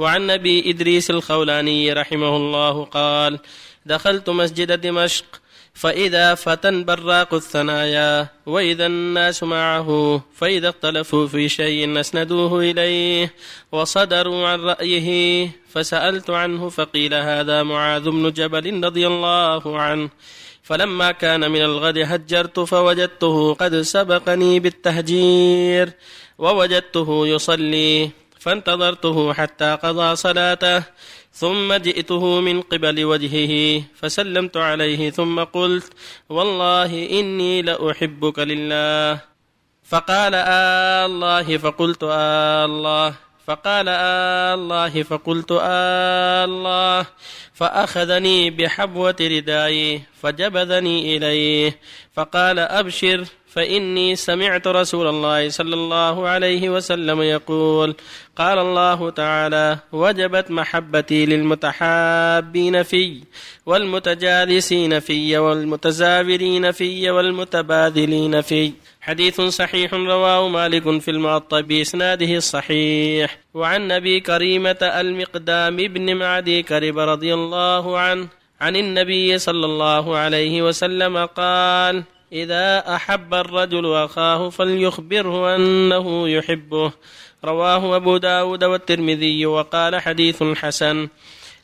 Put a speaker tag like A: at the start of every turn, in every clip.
A: وعن أبي إدريس الخولاني رحمه الله قال دخلت مسجد دمشق فإذا فتى براق الثنايا وإذا الناس معه فإذا اختلفوا في شيء أسندوه إليه وصدروا عن رأيه فسألت عنه فقيل هذا معاذ بن جبل رضي الله عنه. فلما كان من الغد هجرت فوجدته قد سبقني بالتهجير ووجدته يصلي فانتظرته حتى قضى صلاته ثم جئته من قبل وجهه فسلمت عليه ثم قلت والله إني لأحبك لله. فقال آه الله. فقلت آه الله. فقال آه الله. فقلت آه الله. فأخذني بحبوة ردائي فجبذني إليه فقال أبشر. فإني سمعت رسول الله صلى الله عليه وسلم يقول قال الله تعالى وجبت محبتي للمتحابين في والمتجالسين في والمتزاورين في والمتبادلين في. حديث صحيح رواه مالك في المعطى بإسناده الصحيح. وعن أبي كريمة المقدام بن معدي كرب رضي الله عنه عن النبي صلى الله عليه وسلم قال إذا أحب الرجل أخاه فليخبره أنه يحبه. رواه أبو داود والترمذي وقال حديث حسن.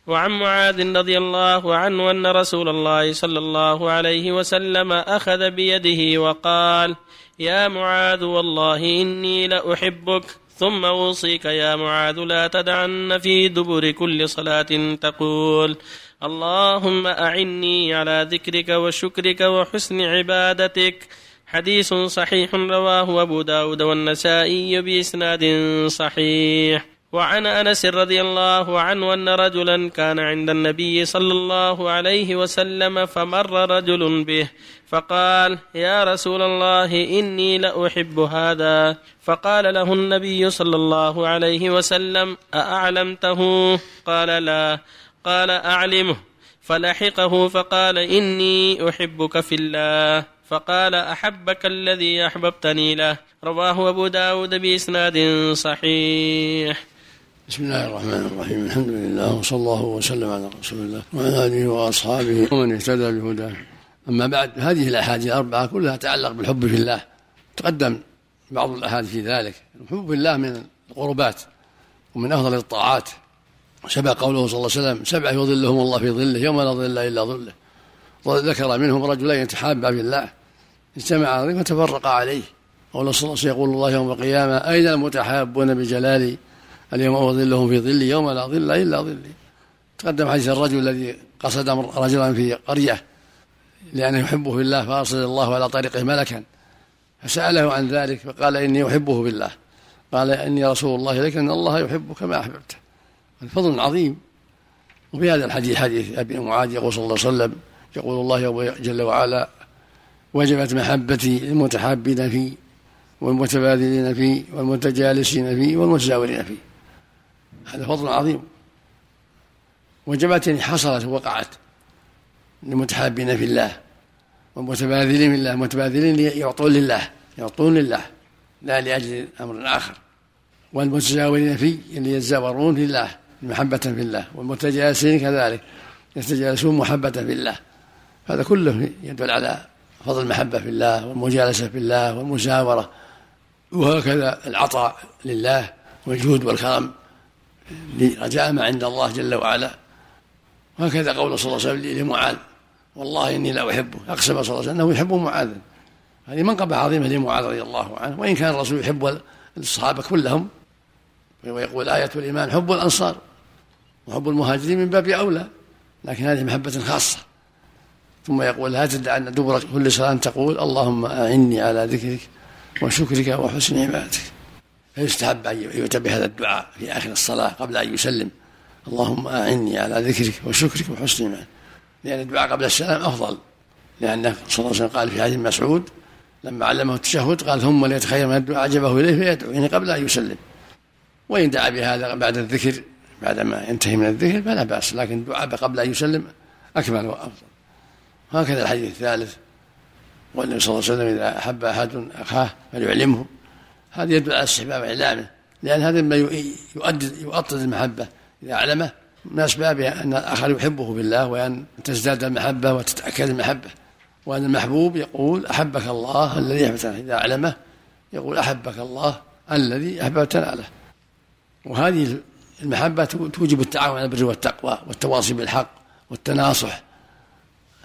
A: وعن معاذ رضي الله عنه أن رسول الله صلى الله عليه وسلم أخذ بيده وقال يا معاذ والله إني لأحبك. ثم أوصيك يا معاذ لا تدعن في دبر كل صلاة تقول. اللهم أعني على ذكرك وشكرك وحسن عبادتك. حديث صحيح رواه أبو داود والنسائي بإسناد صحيح. وعن أنس رضي الله عنه أن رجلا كان عند النبي صلى الله عليه وسلم فمر رجل به فقال يا رسول الله إني لأحب هذا. فقال له النبي صلى الله عليه وسلم أأعلمته؟ قال لا. قال أعلمه. فلحقه فقال إني أحبك في الله. فقال أحبك الذي أحببتني له. رواه أبو داود بإسناد صحيح.
B: بسم الله الرحمن الرحيم. الحمد لله وصلى الله وسلم على رسول الله وعلى آله وأصحابه ومن اهتدى بهداه. أما بعد هذه الأحاديث الأربعة كلها تتعلق بالحب في الله. تقدم بعض الأحاديث في ذلك. الحب في الله من القربات ومن أفضل الطاعات. شبه قوله صلى الله عليه وسلم سبعة يظلهم الله في ظله يوم لا ظل إلا ظله. ذكر منهم رجلين يتحابا في الله اجتمعا عليه وتفرقا عليه. قول صلى الله عليه وسلم يقول الله يوم القيامة أين المتحابون بجلالي اليوم أظلهم في ظلي يوم لا ظل إلا ظلي تقدم حديث الرجل الذي قصد رجلا في قرية لأنه يحبه في الله فأرسل الله على طريقه ملكا. فسأله عن ذلك فقال إني أحبه بالله قال إني رسول الله إليك أن الله يحبك ما أحببته الفضل عظيم وفي هذا الحديث حديث أبي معاذ يقول صلى الله عليه وسلم يقول الله جل وعلا وجبت محبتي للمتحابين فيه والمتبادلين فيه والمتجالسين فيه والمتزاورين فيه هذا فضل عظيم. وجبات يعني حصلت ووقعت للمتحابين في الله والمتبادلين في الله المتبادلين يعطون لله يعطون لله لا لأجل أمر آخر. والمتزاورين فيه اللي يتزاورون في الله. محبة في الله والمتجالسين كذلك يتجالسون محبة في الله. هذا كله يدل على فضل المحبة في الله والمجالسة في الله والمساورة وهكذا العطاء لله والجود والكرم لرجاء ما عند الله جل وعلا. وهكذا قول صلى الله عليه وسلم لمعاذ. والله إني لا أحبه. أقسم صلى الله عليه وسلم أنه يحب معاذا هذه منقبة عظيمة لمعاذ رضي الله عنه. وإن كان الرسول يحب الصحابه كلهم ويقول آية الإيمان حب الأنصار وحب المهاجرين من باب أولى لكن هذه محبة خاصة. ثم يقول لا تدع أن دبر كل صلاة تقول اللهم أعني على ذكرك وشكرك وحسن عبادتك. فيستحب أن يؤتى بهذا الدعاء في آخر الصلاة قبل أن يسلم؟ اللهم أعني على ذكرك وشكرك وحسن عبادتك. لأن الدعاء قبل السلام أفضل. لأنه صلى الله عليه وسلم قال في حديث مسعود لما علمه التشهد قال ثم ليتخير من الدعاء عجبه إليه فيدعو يعني قبل أن يسلم. وإن دعا بهذا بعد الذكر بعدما ينتهي من الذكر فلا بأس لكن الدعاء قبل أن يسلم أكمل وأفضل. هكذا الحديث الثالث. والنبي صلى الله عليه وسلم إذا أحب أحد أخاه فليعلمه. هذا يدل على استحباب إعلامه لأن هذا مما يؤدد يؤطد المحبة. إذا أعلمه من أسباب أن الآخر يحبه بالله وأن تزداد المحبة وتتأكد المحبة. وأن المحبوب يقول أحبك الله الذي أحببتنا إذا أعلمه يقول أحبك الله الذي أحببتنا له. وهذه المحبة توجب التعاون على البر والتقوى والتواصي بالحق والتناصح.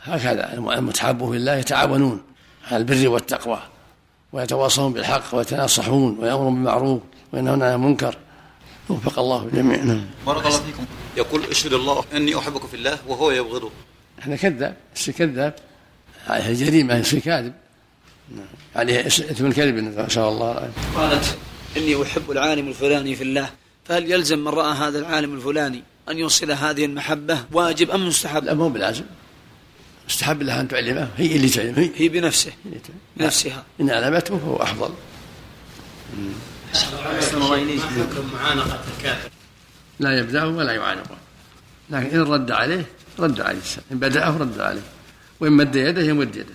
B: هكذا المتحابون في الله يتعاونون على البر والتقوى ويتواصون بالحق ويتناصحون ويأمرون بالمعروف وينهون عن المنكر. وفق الله الجميع نعم.
C: بارك الله فيكم. يقول اشهد الله اني احبك في الله وهو يبغضه
B: إحنا كذاب يصير كذاب؟ عليه جريمة يصير كاذب. نعم. عليه اثم الكذب ما شاء الله.
D: قالت اني احب العالم الفلاني في الله. فهل يلزم من رأى هذا العالم الفلاني أن يوصل هذه المحبة واجب أم مستحب؟
B: لا مو بلازم. مستحب لها أن تعلمه هي اللي تعلم هي,
D: هي بنفسه. بنفسها.
B: إن علمته فهو أفضل.
A: معانقه الكافر
B: لا يبدأه ولا يعانقه. لكن إن رد عليه رد عليه السلام. إن بدأه رد عليه. وإن مد يده يمد يده.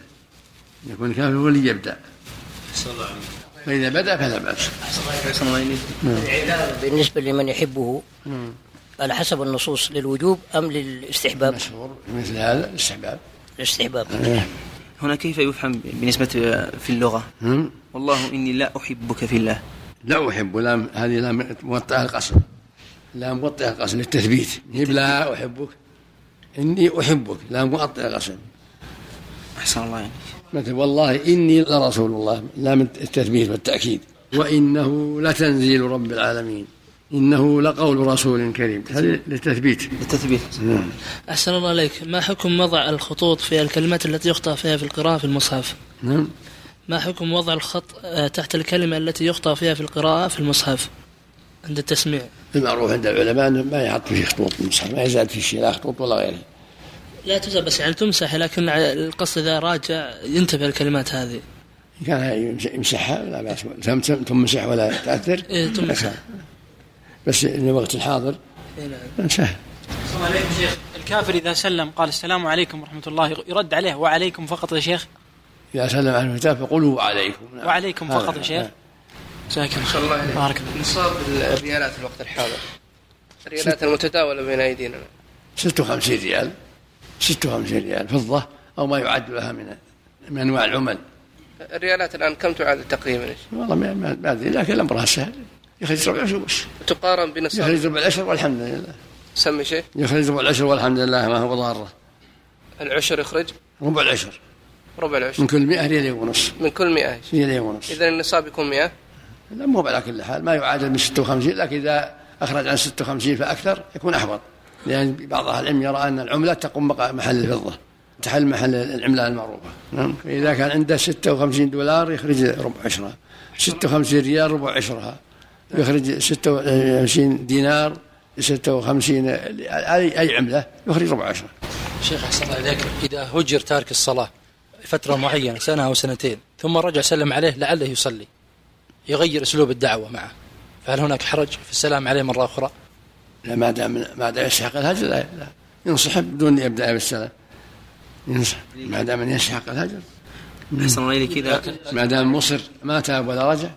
B: يكون الكافر هو اللي يبدأ. فإذا بدأ فلا بأس.
E: بالنسبة لمن يحبه على حسب النصوص للوجوب أم للاستحباب؟
B: مشهور. مثل هذا الاستحباب.
E: الاستحباب.
F: هنا كيف يفهم بالنسبة في اللغة؟ والله إني لا أحبك في الله.
B: لا أحب لام هذه لام موطئة القصر. لا موطئة القصر للتثبيت. هي لا أحبك. إني أحبك. لا موطئة القصر.
F: أحسن الله يعني
B: مثل والله إني لرسول الله لا من التثبيت والتأكيد. وإنه لتنزيل رب العالمين. إنه لقول رسول كريم. هذه للتثبيت.
F: للتثبيت.
B: نعم.
G: أحسن الله عليك. ما حكم وضع الخطوط في الكلمات التي يخطأ فيها في القراءة في المصحف؟
B: نعم.
G: ما حكم وضع الخط آه، تحت الكلمة التي يخطأ فيها في القراءة في المصحف؟ عند التسميع.
B: المعروف عند العلماء أنه ما يحط فيه خطوط المصحف ما يزاد فيه شيء لا خطوط ولا غيره.
G: لا تزال بس يعني تمسح لكن القصد إذا راجع ينتبه الكلمات هذه.
B: كان يمسح- يمسحها لا بأس. ثم تمسح ولا تأثر
G: إيه، تمسح.
B: بس إن وقت الحاضر
G: إيه، نعم.
B: سهل
H: السلام عليكم شيخ. الكافر إذا سلم قال السلام عليكم ورحمة الله يرد عليه وعليكم فقط يا شيخ؟
B: إذا سلم على الكتاب فقولوا وعليكم. نعم.
H: وعليكم فقط يا شيخ.
B: هذا.
H: جزاك
I: شاء الله عليك.
H: بارك الله
I: نصاب الريالات في الوقت الحاضر. الريالات المتداولة بين أيدينا.
B: 56 ريال. 56 ريال فضة أو ما يعد لها من من أنواع العمل.
I: الريالات الآن كم تعادل تقريبا؟
B: والله ما أدري لكن الأمر سهل. يخرج ربع بس
I: تقارن بنصاب
B: يخرج ربع العشر والحمد لله.
I: سمي شيء.
B: يخرج ربع العشر والحمد لله ما هو ضارة.
I: العشر يخرج؟
B: ربع العشر.
I: ربع العشر.
B: من كل 100 ريال ونص
I: من كل 100
B: ريال ونص
I: إذا النصاب يكون 100
B: لا مو على كل حال. ما يعادل من 56 لكن إذا أخرج عن 56 فأكثر يكون أحوط. لأن بعض أهل العلم يرى أن العملة تقوم محل الفضة تحل محل العملة المعروفة. نعم؟ فإذا كان عنده 56 دولار يخرج ربع عشرها 56 ريال ربع عشرها يخرج 26 دينار 56 أي أي عملة يخرج ربع عشرة.
J: شيخ أحسن الله عليك إذا هجر تارك الصلاة فترة معينة سنة أو سنتين ثم رجع سلم عليه لعله يصلي يغير أسلوب الدعوة معه فهل هناك حرج في السلام عليه مرة أخرى؟
B: لا ما دام ما دام يسحق الهجر لا, لا. ينصح بدون أن يبدأ بالسلام. ينصح ما دام أن يسحق الهجر.
F: أحسن الله إليك. إذا
B: ما دام مصر ما تاب ولا رجع.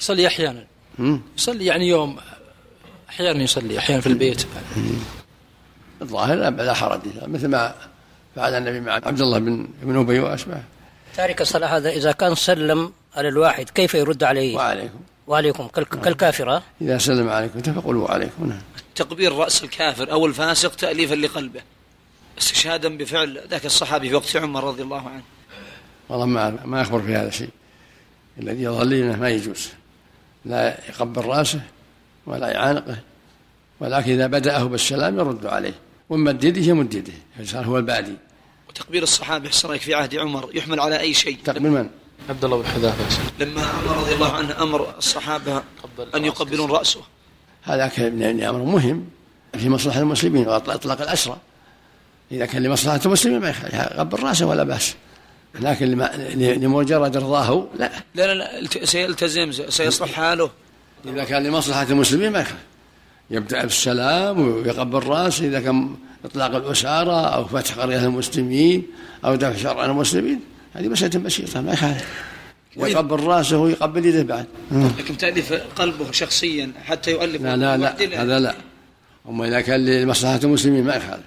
J: يصلي أحيانا.
B: هم؟
J: يصلي يعني يوم أحيانا يصلي أحيانا في البيت.
B: الظاهر لا- حرج. مثل ما فعل النبي مع عبد الله بن بن أبي واشباه
E: تارك الصلاة هذا إذا كان سلم على الواحد كيف يرد عليه؟
B: وعليكم.
E: وعليكم. كال- كالكافرة.
B: إذا سلم عليكم فقولوا وعليكم نعم.
D: تقبيل رأس الكافر أو الفاسق تأليفا لقلبه. استشهادا بفعل ذاك الصحابي في وقت عمر رضي الله عنه.
B: والله ما ما أخبر في هذا الشيء الذي يظل لنا ما يجوز. لا يقبل رأسه ولا يعانقه ولكن إذا بدأه بالسلام يرد عليه. ومد يده يمد يده هو البادي.
D: وتقبيل الصحابي احسن رأيك في عهد عمر؟ يحمل على أي شيء؟
B: تقبل من؟
J: عبد الله بن حذافة.
D: لما عمر رضي الله عنه أمر الصحابة أن يقبلون رأسه.
B: هذا كان يعني أمر مهم في مصلحة المسلمين وإطلاق الأسرى. إذا كان لمصلحة المسلمين ما يقبل رأسه ولا بأس. لكن لما- لمجرد رضاه لا.
D: لا لا لا الت- سيلتزم سيصلح حاله.
B: إذا كان لمصلحة المسلمين ما يخالف يبدأ بالسلام ويقبل رأسه. إذا كان إطلاق الأسارة أو فتح قرية المسلمين أو دفع شر عن المسلمين هذه مساله بسيطه ما يخالف يقبل رأسه ويقبل يده بعد.
D: لكن تأليف قلبه شخصيا حتى يؤلف
B: لا لا لا هذا لا. أما إذا كان لمصلحة المسلمين ما يخالف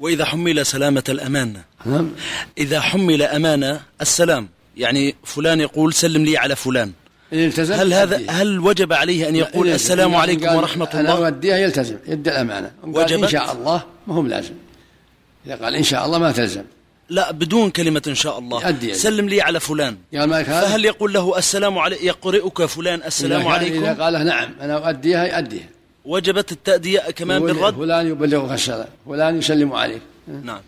K: وإذا حمل سلامة الأمانة
B: نعم.
K: إذا حمل أمانة السلام يعني فلان يقول سلم لي على فلان.
B: إن التزم
K: هل هذا. هل وجب عليه أن يقول السلام عليكم
B: أنا
K: الله؟
B: أوديها يلتزم يدي قال إن
K: وجبت؟
B: شاء الله ما هو لازم إذا قال إن شاء الله ما تلزم.
K: لا بدون كلمة إن شاء الله.
B: يعني.
K: سلم لي على فلان.
B: قال ما يخالف
K: فهل يقول له السلام عليكم يقرئك فلان السلام عليكم؟
B: إذا قال نعم أنا أؤديها يؤديها.
K: وجبت التأدية كمان بالرد؟
B: فلان يبلغك السلام فلان يسلم عليك.
K: نعم.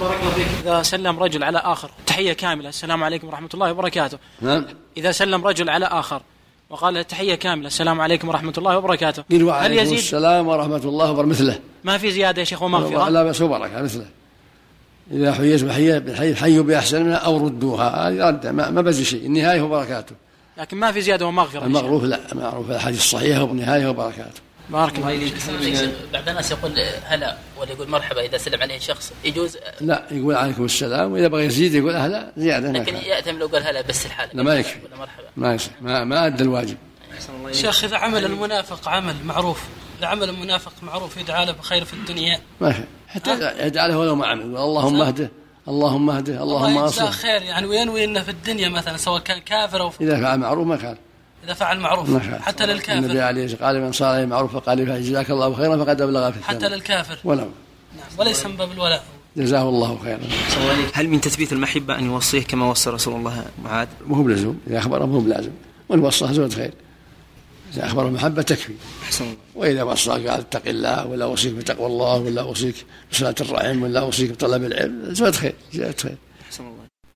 H: بارك الله فيك. إذا سلم رجل على آخر تحية كاملة. السلام عليكم ورحمة الله وبركاته.
B: نعم.
H: إذا سلم رجل على آخر وقال له تحية كاملة السلام عليكم ورحمة الله وبركاته.
B: قل
H: هل
B: وعليكم
H: يزيد؟
B: السلام ورحمة الله وبركاته. مثله.
H: ما في زيادة يا شيخ ومغفرة
B: لا بأس وبركة مثله. إذا حييت بحية بالحي حيوا بأحسن منها أو ردوها. هذه رد ما, ما بزي شيء. النهاية وبركاته
H: لكن ما في زيادة ومغفرة.
B: المعروف لا المعروف الحديث الصحيح والنهاية وبركاته
H: بارك الله فيك.
E: بعض الناس يقول هلا ولا يقول مرحبا. إذا سلم عليه شخص يجوز؟
B: لا يقول عليكم السلام وإذا بغى يزيد يقول أهلا زيادة ما
E: لكن. يأتم لو قال هلا بس الحال.
B: لا ما يكفي. ما يصح ما, ما أدى الواجب.
G: شيخ إذا عمل المنافق عمل معروف. إذا عمل المنافق معروف يدعى له بخير في الدنيا.
B: ما في حتى يدعى له ولو ما عمل يقول اللهم اهده اللهم اهده اللهم
G: الله يجزاه
B: اصلح.
G: خير. يعني وينوي انه في الدنيا مثلا سواء كان كافر أو
B: إذا فعل معروف ما كان
G: إذا فعل معروف.
B: ما كان
G: حتى
B: النبي
G: للكافر
B: عليه الصلاة قال من صار عليه معروف فقال له جزاك الله خيرا فقد أبلغ في
G: حتى
B: الثاني
G: للكافر.
B: ولو.
G: نعم. وليس من باب الولاء.
B: جزاه الله خيرا.
F: هل من تثبيت المحبة أن يوصيه كما وصى رسول الله معاذ؟
B: مو بلزوم إذا أخبره مو بلازم. وإن وصاه زود خير. إذا أخبره المحبة تكفي.
F: أحسن
B: وإذا وصاه قال اتق الله ولا أوصيك بتقوى الله ولا أوصيك بصلاة الرحم ولا أوصيك بطلب العلم زود خير زاد خير.